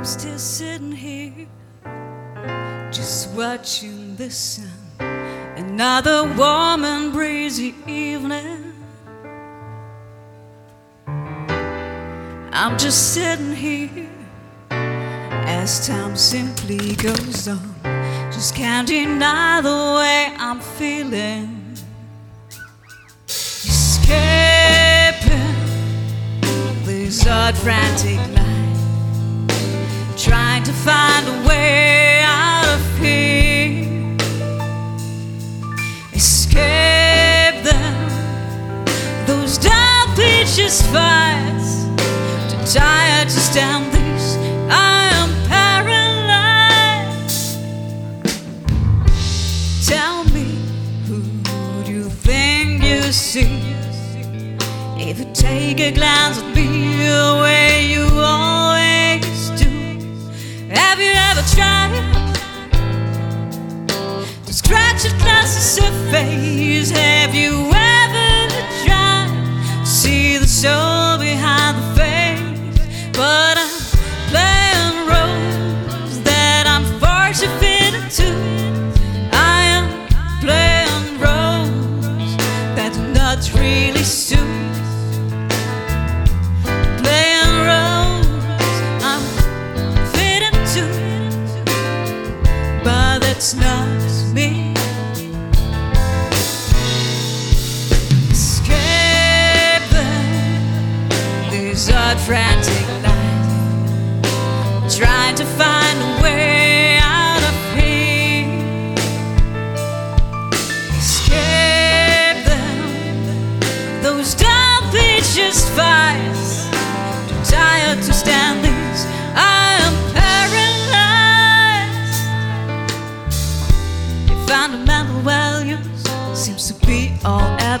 I'm still sitting here, just watching the sun. Another warm and breezy evening. I'm just sitting here as time simply goes on. Just can't deny the way I'm feeling. Escaping this odd frantic night, trying to find a way out of here. Escape them, those dark beaches fights. Too tired to stand this. I am paralyzed. Tell me, who do you think you see? If you take a glance at me the way you do, have you ever tried to scratch across the surface? Have you ever tried to see the soul behind the face? But I'm playing roles that I'm forced to fit into. I am playing roles that do not really suit. That's not me. These odd frantic nights, trying to find a way all about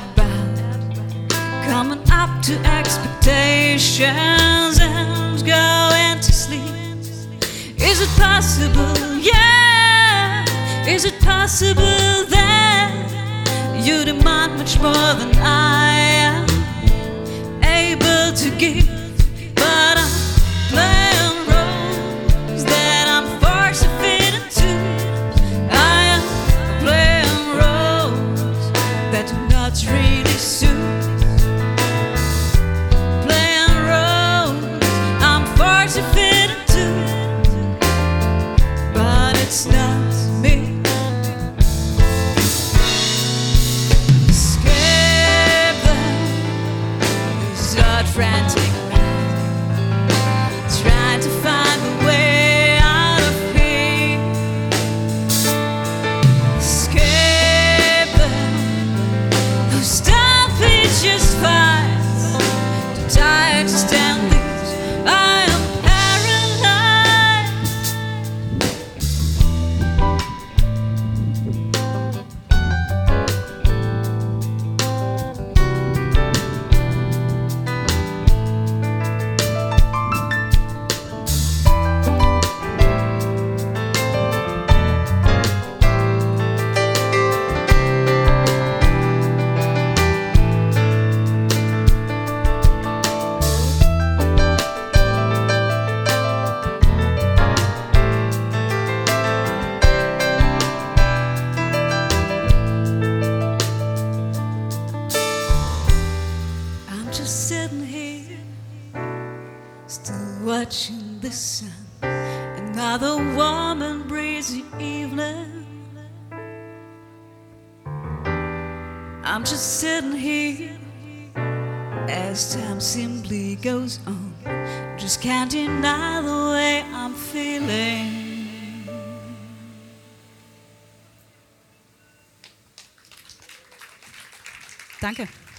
coming up to expectations and going to sleep. Is it possible? Yeah. Is it possible that you demand much more than I frantic trying to find a way out of here. Them, those dark beaches fights. Too tired to stand I'm just sitting here, still watching the sun. Another warm and breezy evening. I'm just sitting here as time simply goes on. Just can't deny the way I'm feeling. Danke.